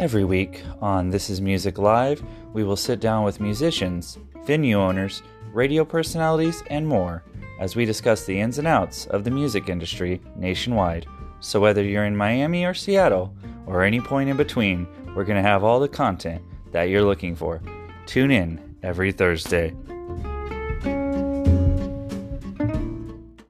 Every week on This Is Music Live, we will sit down with musicians, venue owners, radio personalities, and more as we discuss the ins and outs of the music industry nationwide. So, whether you're in Miami or Seattle, or any point in between, we're going to have all the content that you're looking for. Tune in every Thursday.